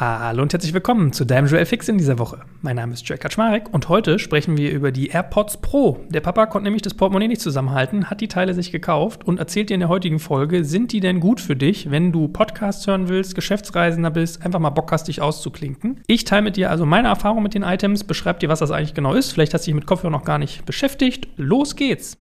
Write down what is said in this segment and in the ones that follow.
Hallo und herzlich willkommen zu deinem Joel Fix in dieser Woche. Mein Name ist Joel Kaczmarek und heute sprechen wir über die AirPods Pro. Der Papa konnte nämlich das Portemonnaie nicht zusammenhalten, hat die Teile sich gekauft und erzählt dir in der heutigen Folge, sind die denn gut für dich, wenn du Podcasts hören willst, Geschäftsreisender bist, einfach mal Bock hast, dich auszuklinken. Ich teile mit dir also meine Erfahrung mit den Items, beschreib dir, was das eigentlich genau ist. Vielleicht hast du dich mit Kopfhörer noch gar nicht beschäftigt. Los geht's!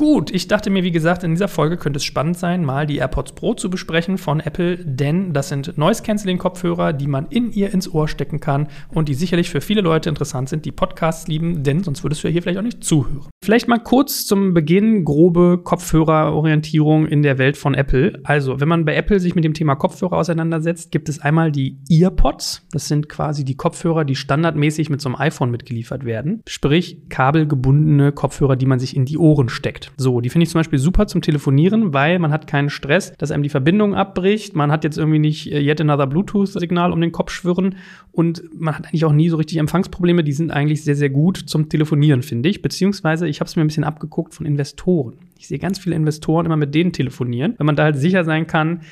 Gut, ich dachte mir, wie gesagt, in dieser Folge könnte es spannend sein, mal die AirPods Pro zu besprechen von Apple, denn das sind Noise-Canceling-Kopfhörer, die man in ihr ins Ohr stecken kann und die sicherlich für viele Leute interessant sind, die Podcasts lieben, denn sonst würdest du ja hier vielleicht auch nicht zuhören. Vielleicht mal kurz zum Beginn grobe Kopfhörerorientierung in der Welt von Apple. Also, wenn man bei Apple sich mit dem Thema Kopfhörer auseinandersetzt, gibt es einmal die EarPods. Das sind quasi die Kopfhörer, die standardmäßig mit so einem iPhone mitgeliefert werden. Sprich, kabelgebundene Kopfhörer, die man sich in die Ohren steckt. So, die finde ich zum Beispiel super zum Telefonieren, weil man hat keinen Stress, dass einem die Verbindung abbricht. Man hat jetzt irgendwie nicht äh, yet another Bluetooth-Signal um den Kopf schwirren und man hat eigentlich auch nie so richtig Empfangsprobleme. Die sind eigentlich sehr, sehr gut zum Telefonieren, finde ich. Beziehungsweise, ich habe es mir ein bisschen abgeguckt von Investoren. Ich sehe ganz viele Investoren immer mit denen telefonieren, wenn man da halt sicher sein kann,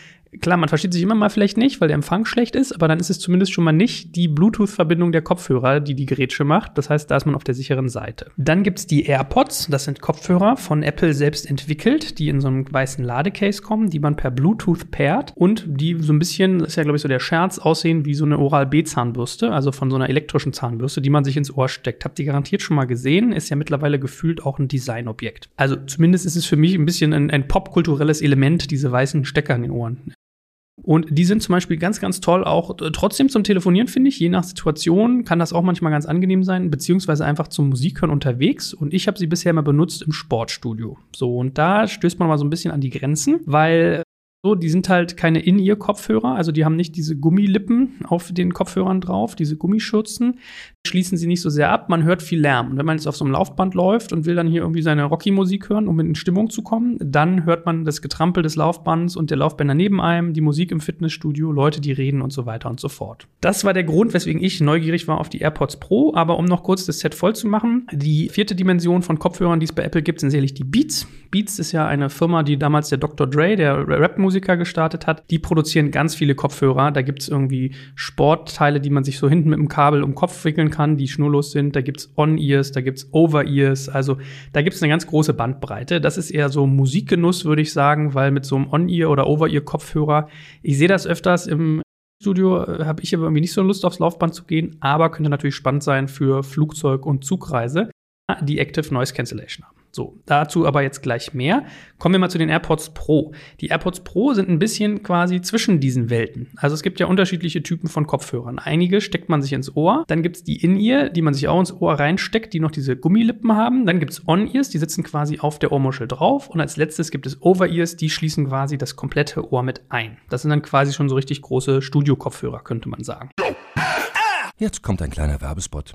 Klar, man versteht sich immer mal vielleicht nicht, weil der Empfang schlecht ist, aber dann ist es zumindest schon mal nicht die Bluetooth-Verbindung der Kopfhörer, die die Gerätsche macht. Das heißt, da ist man auf der sicheren Seite. Dann gibt's die AirPods. Das sind Kopfhörer von Apple selbst entwickelt, die in so einem weißen Ladecase kommen, die man per Bluetooth pairt und die so ein bisschen, das ist ja glaube ich so der Scherz, aussehen wie so eine Oral-B-Zahnbürste, also von so einer elektrischen Zahnbürste, die man sich ins Ohr steckt. Habt ihr garantiert schon mal gesehen? Ist ja mittlerweile gefühlt auch ein Designobjekt. Also zumindest ist es für mich ein bisschen ein, ein popkulturelles Element, diese weißen Stecker in den Ohren. Und die sind zum Beispiel ganz, ganz toll auch äh, trotzdem zum Telefonieren, finde ich. Je nach Situation kann das auch manchmal ganz angenehm sein, beziehungsweise einfach zum Musikhören unterwegs. Und ich habe sie bisher immer benutzt im Sportstudio. So, und da stößt man mal so ein bisschen an die Grenzen, weil so, die sind halt keine In-Ear-Kopfhörer, also die haben nicht diese Gummilippen auf den Kopfhörern drauf, diese Gummischürzen. Schließen sie nicht so sehr ab, man hört viel Lärm. Und wenn man jetzt auf so einem Laufband läuft und will dann hier irgendwie seine Rocky-Musik hören, um in Stimmung zu kommen, dann hört man das Getrampel des Laufbands und der Laufbänder neben einem, die Musik im Fitnessstudio, Leute, die reden und so weiter und so fort. Das war der Grund, weswegen ich neugierig war auf die AirPods Pro. Aber um noch kurz das Set voll zu machen, die vierte Dimension von Kopfhörern, die es bei Apple gibt, sind sicherlich die Beats. Beats ist ja eine Firma, die damals der Dr. Dre, der Rap-Musiker, Musiker gestartet hat. Die produzieren ganz viele Kopfhörer. Da gibt es irgendwie Sportteile, die man sich so hinten mit dem Kabel um den Kopf wickeln kann, die schnurlos sind. Da gibt es On-Ears, da gibt es Over-Ears. Also da gibt es eine ganz große Bandbreite. Das ist eher so Musikgenuss, würde ich sagen, weil mit so einem On-Ear oder Over-Ear-Kopfhörer, ich sehe das öfters im Studio äh, habe ich aber irgendwie nicht so Lust aufs Laufband zu gehen, aber könnte natürlich spannend sein für Flugzeug- und Zugreise, die Active Noise Cancellation haben. So, dazu aber jetzt gleich mehr. Kommen wir mal zu den AirPods Pro. Die AirPods Pro sind ein bisschen quasi zwischen diesen Welten. Also es gibt ja unterschiedliche Typen von Kopfhörern. Einige steckt man sich ins Ohr, dann gibt es die In-Ear, die man sich auch ins Ohr reinsteckt, die noch diese Gummilippen haben. Dann gibt es On-Ears, die sitzen quasi auf der Ohrmuschel drauf. Und als letztes gibt es Over-Ears, die schließen quasi das komplette Ohr mit ein. Das sind dann quasi schon so richtig große Studio-Kopfhörer, könnte man sagen. Jetzt kommt ein kleiner Werbespot.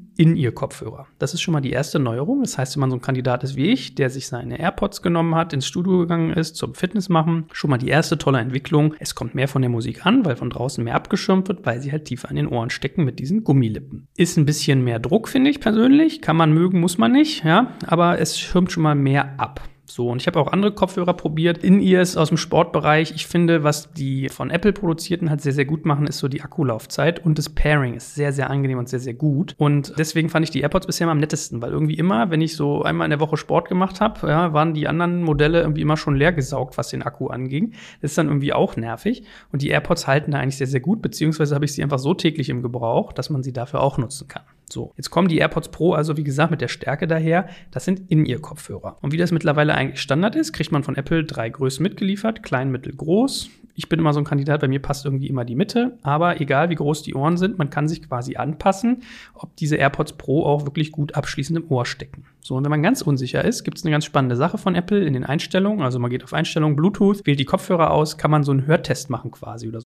In-Ear-Kopfhörer. Das ist schon mal die erste Neuerung. Das heißt, wenn man so ein Kandidat ist wie ich, der sich seine AirPods genommen hat, ins Studio gegangen ist, zum Fitness machen, schon mal die erste tolle Entwicklung. Es kommt mehr von der Musik an, weil von draußen mehr abgeschirmt wird, weil sie halt tiefer an den Ohren stecken mit diesen Gummilippen. Ist ein bisschen mehr Druck, finde ich persönlich. Kann man mögen, muss man nicht, ja. Aber es schirmt schon mal mehr ab. So, und ich habe auch andere Kopfhörer probiert. In-Ears aus dem Sportbereich. Ich finde, was die von Apple produzierten halt sehr, sehr gut machen, ist so die Akkulaufzeit und das Pairing ist sehr, sehr angenehm und sehr, sehr gut. Und deswegen fand ich die AirPods bisher am nettesten, weil irgendwie immer, wenn ich so einmal in der Woche Sport gemacht habe, ja, waren die anderen Modelle irgendwie immer schon leer gesaugt, was den Akku anging. Das ist dann irgendwie auch nervig. Und die AirPods halten da eigentlich sehr, sehr gut, beziehungsweise habe ich sie einfach so täglich im Gebrauch, dass man sie dafür auch nutzen kann. So, jetzt kommen die AirPods Pro also wie gesagt mit der Stärke daher. Das sind In-Ear-Kopfhörer. Und wie das mittlerweile eigentlich Standard ist, kriegt man von Apple drei Größen mitgeliefert: klein, mittel, groß. Ich bin immer so ein Kandidat, bei mir passt irgendwie immer die Mitte. Aber egal wie groß die Ohren sind, man kann sich quasi anpassen, ob diese AirPods Pro auch wirklich gut abschließend im Ohr stecken. So, und wenn man ganz unsicher ist, gibt es eine ganz spannende Sache von Apple in den Einstellungen. Also man geht auf Einstellungen, Bluetooth, wählt die Kopfhörer aus, kann man so einen Hörtest machen quasi oder so.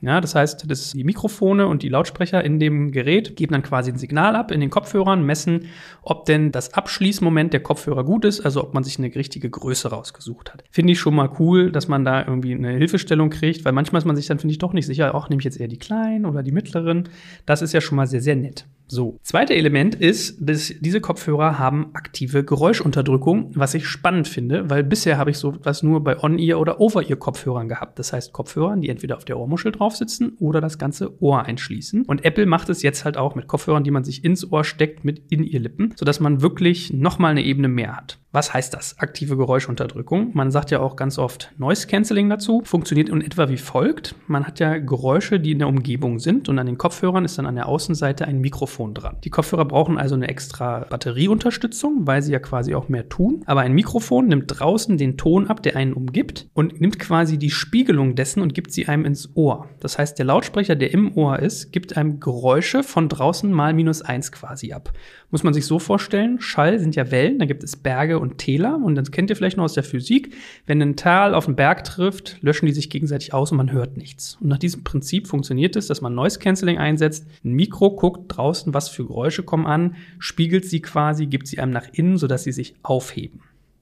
Ja, das heißt, das, die Mikrofone und die Lautsprecher in dem Gerät geben dann quasi ein Signal ab in den Kopfhörern, messen, ob denn das Abschließmoment der Kopfhörer gut ist, also ob man sich eine richtige Größe rausgesucht hat. Finde ich schon mal cool, dass man da irgendwie eine Hilfestellung kriegt, weil manchmal ist man sich dann, finde ich, doch nicht sicher, auch nehme ich jetzt eher die kleinen oder die mittleren. Das ist ja schon mal sehr, sehr nett. So, zweite Element ist, dass diese Kopfhörer haben aktive Geräuschunterdrückung, was ich spannend finde, weil bisher habe ich so was nur bei On-Ear oder Over-Ear-Kopfhörern gehabt. Das heißt Kopfhörern, die entweder auf der Ohrmuschel drauf sitzen oder das ganze Ohr einschließen. Und Apple macht es jetzt halt auch mit Kopfhörern, die man sich ins Ohr steckt, mit in ihr Lippen, sodass man wirklich nochmal eine Ebene mehr hat. Was heißt das? Aktive Geräuschunterdrückung. Man sagt ja auch ganz oft Noise Cancelling dazu. Funktioniert in etwa wie folgt. Man hat ja Geräusche, die in der Umgebung sind und an den Kopfhörern ist dann an der Außenseite ein Mikrofon dran. Die Kopfhörer brauchen also eine extra Batterieunterstützung, weil sie ja quasi auch mehr tun. Aber ein Mikrofon nimmt draußen den Ton ab, der einen umgibt und nimmt quasi die Spiegelung dessen und gibt sie einem ins Ohr. Das heißt, der Lautsprecher, der im Ohr ist, gibt einem Geräusche von draußen mal minus eins quasi ab. Muss man sich so vorstellen, Schall sind ja Wellen, da gibt es Berge und Täler und das kennt ihr vielleicht noch aus der Physik. Wenn ein Tal auf einen Berg trifft, löschen die sich gegenseitig aus und man hört nichts. Und nach diesem Prinzip funktioniert es, dass man Noise Cancelling einsetzt, ein Mikro guckt draußen, was für Geräusche kommen an, spiegelt sie quasi, gibt sie einem nach innen, sodass sie sich aufheben.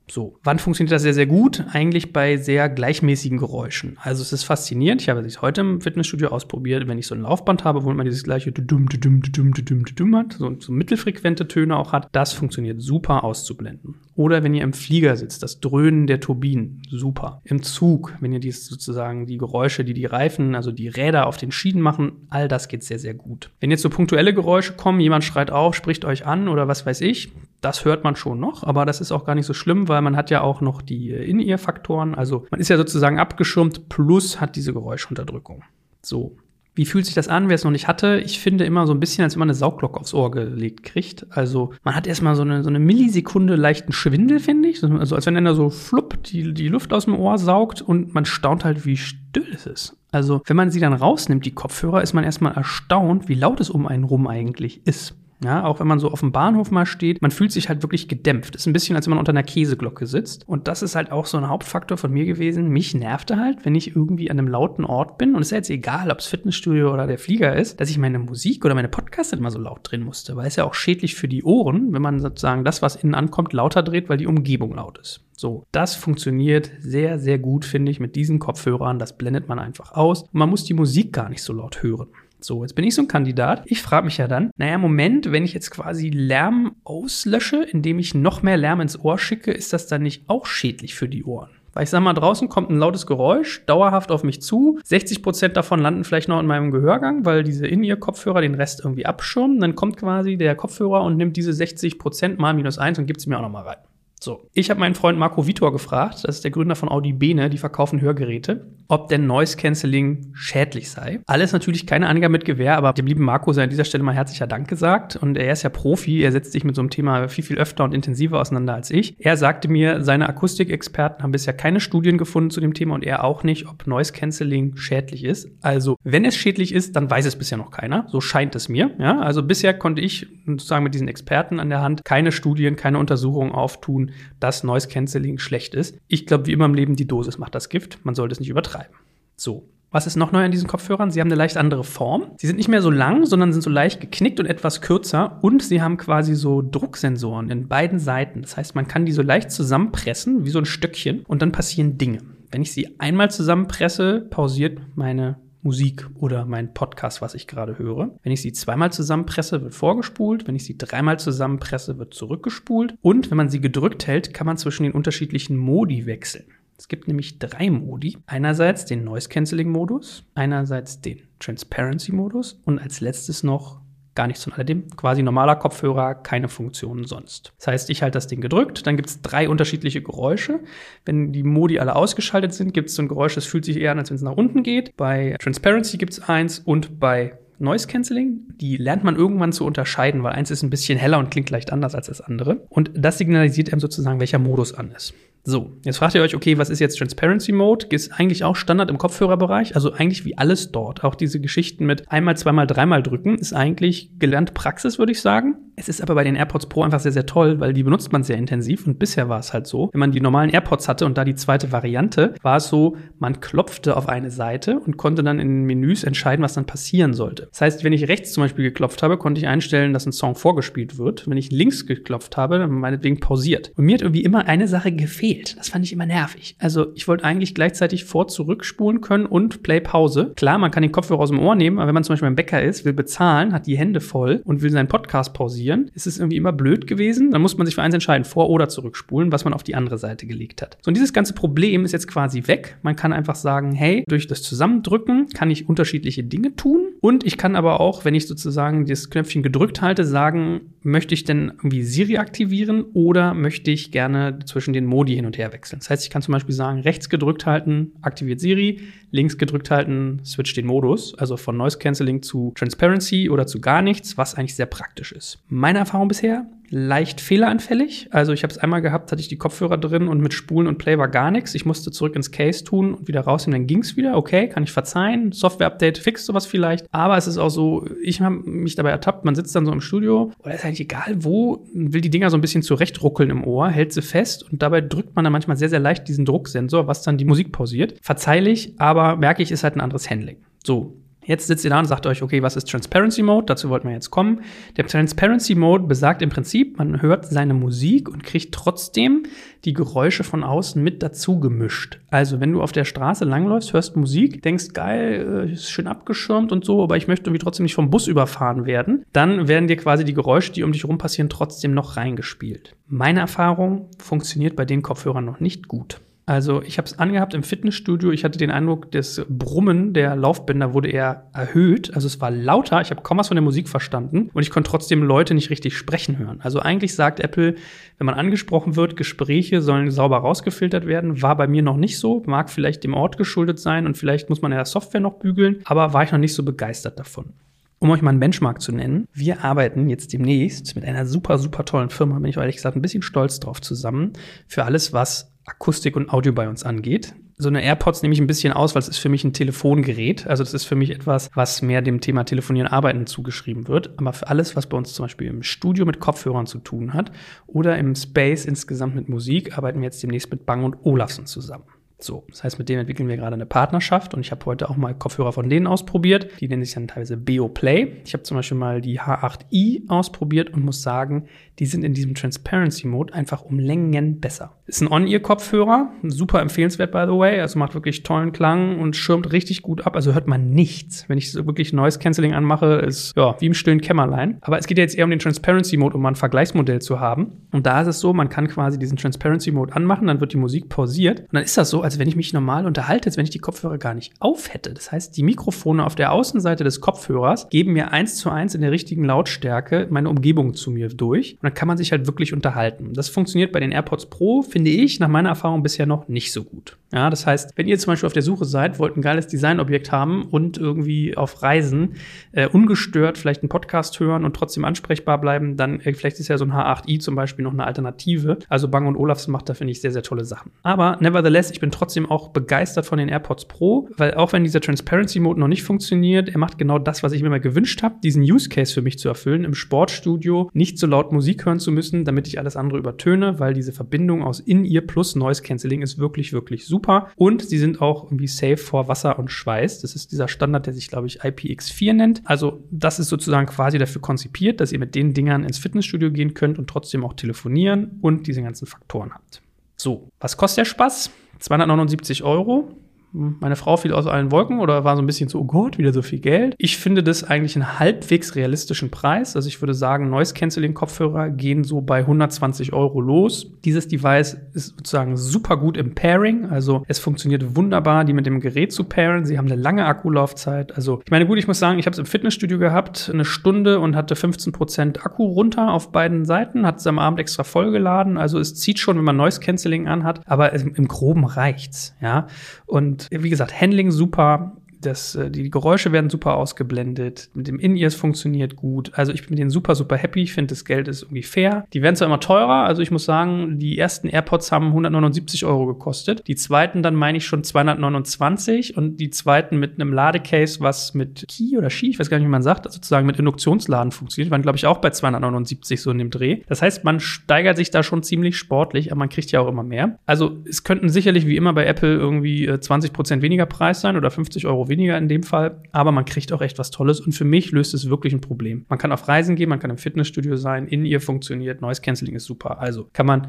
So, wann funktioniert das sehr, sehr gut? Eigentlich bei sehr gleichmäßigen Geräuschen. Also es ist faszinierend. Ich habe es heute im Fitnessstudio ausprobiert. Wenn ich so ein Laufband habe, wo man dieses gleiche dumm, dumm, dumm, dumm, dumm hat, so, so mittelfrequente Töne auch hat, das funktioniert super auszublenden. Oder wenn ihr im Flieger sitzt, das Dröhnen der Turbinen, super. Im Zug, wenn ihr dies sozusagen die Geräusche, die die Reifen, also die Räder auf den Schienen machen, all das geht sehr, sehr gut. Wenn jetzt so punktuelle Geräusche kommen, jemand schreit auf, spricht euch an oder was weiß ich, das hört man schon noch, aber das ist auch gar nicht so schlimm, weil man hat ja auch noch die äh, In-Ear-Faktoren. Also man ist ja sozusagen abgeschirmt plus hat diese Geräuschunterdrückung. So. Wie fühlt sich das an, wer es noch nicht hatte? Ich finde immer so ein bisschen, als wenn man eine Saugglocke aufs Ohr gelegt kriegt. Also man hat erstmal so eine, so eine Millisekunde leichten Schwindel, finde ich. Also als wenn einer so flupp die, die Luft aus dem Ohr saugt und man staunt halt, wie still es ist. Also wenn man sie dann rausnimmt, die Kopfhörer, ist man erstmal erstaunt, wie laut es um einen rum eigentlich ist. Ja, auch wenn man so auf dem Bahnhof mal steht, man fühlt sich halt wirklich gedämpft. Ist ein bisschen, als wenn man unter einer Käseglocke sitzt. Und das ist halt auch so ein Hauptfaktor von mir gewesen. Mich nervte halt, wenn ich irgendwie an einem lauten Ort bin. Und es ist ja jetzt egal, ob es Fitnessstudio oder der Flieger ist, dass ich meine Musik oder meine Podcasts immer so laut drehen musste. Weil es ja auch schädlich für die Ohren, wenn man sozusagen das, was innen ankommt, lauter dreht, weil die Umgebung laut ist. So, das funktioniert sehr, sehr gut, finde ich, mit diesen Kopfhörern. Das blendet man einfach aus. Und man muss die Musik gar nicht so laut hören. So, jetzt bin ich so ein Kandidat. Ich frage mich ja dann, naja, Moment, wenn ich jetzt quasi Lärm auslösche, indem ich noch mehr Lärm ins Ohr schicke, ist das dann nicht auch schädlich für die Ohren? Weil ich sag mal, draußen kommt ein lautes Geräusch dauerhaft auf mich zu. 60 Prozent davon landen vielleicht noch in meinem Gehörgang, weil diese In-Ear-Kopfhörer den Rest irgendwie abschirmen. Dann kommt quasi der Kopfhörer und nimmt diese 60 Prozent mal minus eins und gibt sie mir auch noch mal rein. So, ich habe meinen Freund Marco Vitor gefragt, das ist der Gründer von Audi Bene, die verkaufen Hörgeräte, ob denn Noise Cancelling schädlich sei. Alles natürlich keine Angabe mit Gewehr, aber dem lieben Marco sei an dieser Stelle mal herzlicher Dank gesagt. Und er ist ja Profi, er setzt sich mit so einem Thema viel, viel öfter und intensiver auseinander als ich. Er sagte mir, seine Akustikexperten haben bisher keine Studien gefunden zu dem Thema und er auch nicht, ob Noise Cancelling schädlich ist. Also, wenn es schädlich ist, dann weiß es bisher noch keiner. So scheint es mir. Ja, also bisher konnte ich sozusagen mit diesen Experten an der Hand keine Studien, keine Untersuchungen auftun dass Noise Cancelling schlecht ist. Ich glaube, wie immer im Leben, die Dosis macht das Gift. Man sollte es nicht übertreiben. So. Was ist noch neu an diesen Kopfhörern? Sie haben eine leicht andere Form. Sie sind nicht mehr so lang, sondern sind so leicht geknickt und etwas kürzer. Und sie haben quasi so Drucksensoren in beiden Seiten. Das heißt, man kann die so leicht zusammenpressen, wie so ein Stöckchen, und dann passieren Dinge. Wenn ich sie einmal zusammenpresse, pausiert meine Musik oder mein Podcast, was ich gerade höre. Wenn ich sie zweimal zusammenpresse, wird vorgespult. Wenn ich sie dreimal zusammenpresse, wird zurückgespult. Und wenn man sie gedrückt hält, kann man zwischen den unterschiedlichen Modi wechseln. Es gibt nämlich drei Modi. Einerseits den Noise Cancelling Modus, einerseits den Transparency Modus und als letztes noch gar nichts von alledem. Quasi normaler Kopfhörer, keine Funktionen sonst. Das heißt, ich halte das Ding gedrückt, dann gibt es drei unterschiedliche Geräusche. Wenn die Modi alle ausgeschaltet sind, gibt es so ein Geräusch, das fühlt sich eher an, als wenn es nach unten geht. Bei Transparency gibt es eins und bei Noise Cancelling, die lernt man irgendwann zu unterscheiden, weil eins ist ein bisschen heller und klingt leicht anders als das andere. Und das signalisiert einem sozusagen, welcher Modus an ist. So, jetzt fragt ihr euch, okay, was ist jetzt Transparency Mode? Ist eigentlich auch Standard im Kopfhörerbereich, also eigentlich wie alles dort. Auch diese Geschichten mit einmal, zweimal, dreimal drücken ist eigentlich gelernt Praxis, würde ich sagen. Es ist aber bei den AirPods Pro einfach sehr, sehr toll, weil die benutzt man sehr intensiv und bisher war es halt so, wenn man die normalen AirPods hatte und da die zweite Variante, war es so, man klopfte auf eine Seite und konnte dann in den Menüs entscheiden, was dann passieren sollte. Das heißt, wenn ich rechts zum Beispiel geklopft habe, konnte ich einstellen, dass ein Song vorgespielt wird. Wenn ich links geklopft habe, dann meinetwegen pausiert. Und mir hat irgendwie immer eine Sache gefehlt. Das fand ich immer nervig. Also ich wollte eigentlich gleichzeitig vor zurückspulen können und Play Pause. Klar, man kann den Kopfhörer aus dem Ohr nehmen, aber wenn man zum Beispiel beim Bäcker ist, will bezahlen, hat die Hände voll und will seinen Podcast pausieren, pausieren, ist es irgendwie immer blöd gewesen. Dann muss man sich für eins entscheiden, vor oder zurückspulen, was man auf die andere Seite gelegt hat. So, und dieses ganze Problem ist jetzt quasi weg. Man kann einfach sagen, hey, durch das Zusammendrücken kann ich unterschiedliche Dinge tun. Und ich kann aber auch, wenn ich sozusagen das Knöpfchen gedrückt halte, sagen, möchte ich denn irgendwie Siri aktivieren oder möchte ich gerne zwischen den Modi hin und her wechseln. Das heißt, ich kann zum Beispiel sagen, rechts gedrückt halten, aktiviert Siri, links gedrückt halten, switcht den Modus, also von Noise Cancelling zu Transparency oder zu gar nichts, was eigentlich sehr praktisch ist. Meine Erfahrung bisher, leicht fehleranfällig. Also ich habe es einmal gehabt, hatte ich die Kopfhörer drin und mit Spulen und Play war gar nichts. Ich musste zurück ins Case tun und wieder rausnehmen, dann ging es wieder. Okay, kann ich verzeihen. Software-Update fixt sowas vielleicht. Aber es ist auch so, ich habe mich dabei ertappt, man sitzt dann so im Studio oder ist eigentlich egal wo, will die Dinger so ein bisschen zurechtruckeln im Ohr, hält sie fest und dabei drückt man dann manchmal sehr, sehr leicht diesen Drucksensor, was dann die Musik pausiert. Verzeihlich, aber merke ich, ist halt ein anderes Handling. So, Jetzt sitzt ihr da und sagt euch, okay, was ist Transparency Mode? Dazu wollten wir jetzt kommen. Der Transparency Mode besagt im Prinzip, man hört seine Musik und kriegt trotzdem die Geräusche von außen mit dazu gemischt. Also, wenn du auf der Straße langläufst, hörst Musik, denkst, geil, äh, ist schön abgeschirmt und so, aber ich möchte irgendwie trotzdem nicht vom Bus überfahren werden, dann werden dir quasi die Geräusche, die um dich rum passieren, trotzdem noch reingespielt. Meine Erfahrung funktioniert bei den Kopfhörern noch nicht gut. Also ich habe es angehabt im Fitnessstudio. Ich hatte den Eindruck, das Brummen der Laufbänder wurde eher erhöht. Also es war lauter. Ich habe kaum was von der Musik verstanden und ich konnte trotzdem Leute nicht richtig sprechen hören. Also eigentlich sagt Apple, wenn man angesprochen wird, Gespräche sollen sauber rausgefiltert werden. War bei mir noch nicht so. Mag vielleicht dem Ort geschuldet sein und vielleicht muss man ja Software noch bügeln. Aber war ich noch nicht so begeistert davon. Um euch mal einen Benchmark zu nennen, wir arbeiten jetzt demnächst mit einer super, super tollen Firma, bin ich ehrlich gesagt ein bisschen stolz drauf zusammen, für alles, was Akustik und Audio bei uns angeht. So eine AirPods nehme ich ein bisschen aus, weil es ist für mich ein Telefongerät. Also das ist für mich etwas, was mehr dem Thema Telefonieren, Arbeiten zugeschrieben wird. Aber für alles, was bei uns zum Beispiel im Studio mit Kopfhörern zu tun hat oder im Space insgesamt mit Musik, arbeiten wir jetzt demnächst mit Bang und Olafsen zusammen. So, das heißt, mit denen entwickeln wir gerade eine Partnerschaft und ich habe heute auch mal Kopfhörer von denen ausprobiert. Die nennen sich dann teilweise BO Play. Ich habe zum Beispiel mal die H8i ausprobiert und muss sagen, die sind in diesem Transparency Mode einfach um Längen besser. Ist ein On-Ear-Kopfhörer, super empfehlenswert by the way, also macht wirklich tollen Klang und schirmt richtig gut ab, also hört man nichts. Wenn ich so wirklich Noise Cancelling anmache, ist ja wie im stillen Kämmerlein. Aber es geht ja jetzt eher um den Transparency Mode, um mal ein Vergleichsmodell zu haben. Und da ist es so, man kann quasi diesen Transparency Mode anmachen, dann wird die Musik pausiert und dann ist das so, als wenn ich mich normal unterhalte, als wenn ich die Kopfhörer gar nicht auf hätte. Das heißt, die Mikrofone auf der Außenseite des Kopfhörers geben mir eins zu eins in der richtigen Lautstärke meine Umgebung zu mir durch. Und dann kann man sich halt wirklich unterhalten. Das funktioniert bei den AirPods Pro, finde ich, nach meiner Erfahrung bisher noch nicht so gut. Ja, das heißt, wenn ihr zum Beispiel auf der Suche seid, wollt ein geiles Designobjekt haben und irgendwie auf Reisen äh, ungestört vielleicht einen Podcast hören und trotzdem ansprechbar bleiben, dann äh, vielleicht ist ja so ein H8i zum Beispiel noch eine Alternative. Also Bang Olufsen macht da, finde ich, sehr, sehr tolle Sachen. Aber nevertheless, ich bin trotzdem auch begeistert von den AirPods Pro, weil auch wenn dieser Transparency Mode noch nicht funktioniert, er macht genau das, was ich mir mal gewünscht habe, diesen Use Case für mich zu erfüllen, im Sportstudio nicht so laut Musik hören zu müssen, damit ich alles andere übertöne, weil diese Verbindung aus In-Ear plus Noise Cancelling ist wirklich, wirklich super. Und sie sind auch irgendwie safe vor Wasser und Schweiß. Das ist dieser Standard, der sich, glaube ich, IPX4 nennt. Also das ist sozusagen quasi dafür konzipiert, dass ihr mit den Dingern ins Fitnessstudio gehen könnt und trotzdem auch telefonieren und diese ganzen Faktoren habt. So, was kostet der Spaß? 279 Euro. Meine Frau fiel aus allen Wolken oder war so ein bisschen so, oh Gott, wieder so viel Geld. Ich finde das eigentlich einen halbwegs realistischen Preis. Also ich würde sagen, Noise Cancelling Kopfhörer gehen so bei 120 Euro los. Dieses Device ist sozusagen super gut im Pairing. Also es funktioniert wunderbar, die mit dem Gerät zu pairen. Sie haben eine lange Akkulaufzeit. Also ich meine, gut, ich muss sagen, ich habe es im Fitnessstudio gehabt, eine Stunde und hatte 15% Akku runter auf beiden Seiten, hat es am Abend extra vollgeladen. Also es zieht schon, wenn man Noise Cancelling anhat, aber im Groben reicht's, ja. Und wie gesagt, Handling super, das, äh, die Geräusche werden super ausgeblendet. Mit dem In-Ears funktioniert gut. Also ich bin mit denen super, super happy. Ich finde, das Geld ist irgendwie fair. Die werden zwar immer teurer. Also ich muss sagen, die ersten AirPods haben 179 Euro gekostet. Die zweiten dann meine ich schon 229 und die zweiten mit einem Ladecase, was mit Key oder Ski, ich weiß gar nicht, wie man sagt, sozusagen mit Induktionsladen funktioniert, waren glaube ich auch bei 279 so in dem Dreh. Das heißt, man steigert sich da schon ziemlich sportlich, aber man kriegt ja auch immer mehr. Also es könnten sicherlich wie immer bei Apple irgendwie 20 äh, Prozent weniger Preis sein oder 50 Euro weniger in dem Fall, aber man kriegt auch echt was Tolles und für mich löst es wirklich ein Problem. Man kann auf Reisen gehen, man kann im Fitnessstudio sein, in ihr funktioniert, Noise Cancelling ist super. Also kann man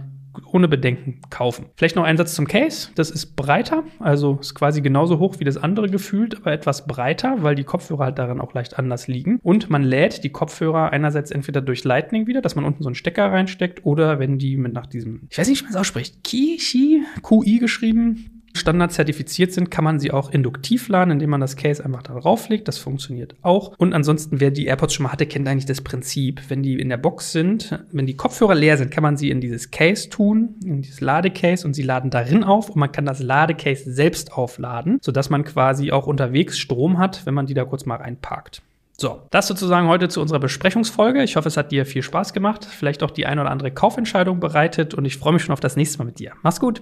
ohne Bedenken kaufen. Vielleicht noch ein Satz zum Case. Das ist breiter, also ist quasi genauso hoch wie das andere gefühlt, aber etwas breiter, weil die Kopfhörer halt darin auch leicht anders liegen. Und man lädt die Kopfhörer einerseits entweder durch Lightning wieder, dass man unten so einen Stecker reinsteckt, oder wenn die mit nach diesem, ich weiß nicht, wie man es ausspricht, Kishi, QI geschrieben, Standard zertifiziert sind, kann man sie auch induktiv laden, indem man das Case einfach darauf legt. Das funktioniert auch. Und ansonsten, wer die AirPods schon mal hatte, kennt eigentlich das Prinzip. Wenn die in der Box sind, wenn die Kopfhörer leer sind, kann man sie in dieses Case tun, in dieses Ladecase und sie laden darin auf und man kann das Ladecase selbst aufladen, sodass man quasi auch unterwegs Strom hat, wenn man die da kurz mal reinparkt. So, das sozusagen heute zu unserer Besprechungsfolge. Ich hoffe, es hat dir viel Spaß gemacht, vielleicht auch die ein oder andere Kaufentscheidung bereitet und ich freue mich schon auf das nächste Mal mit dir. Mach's gut.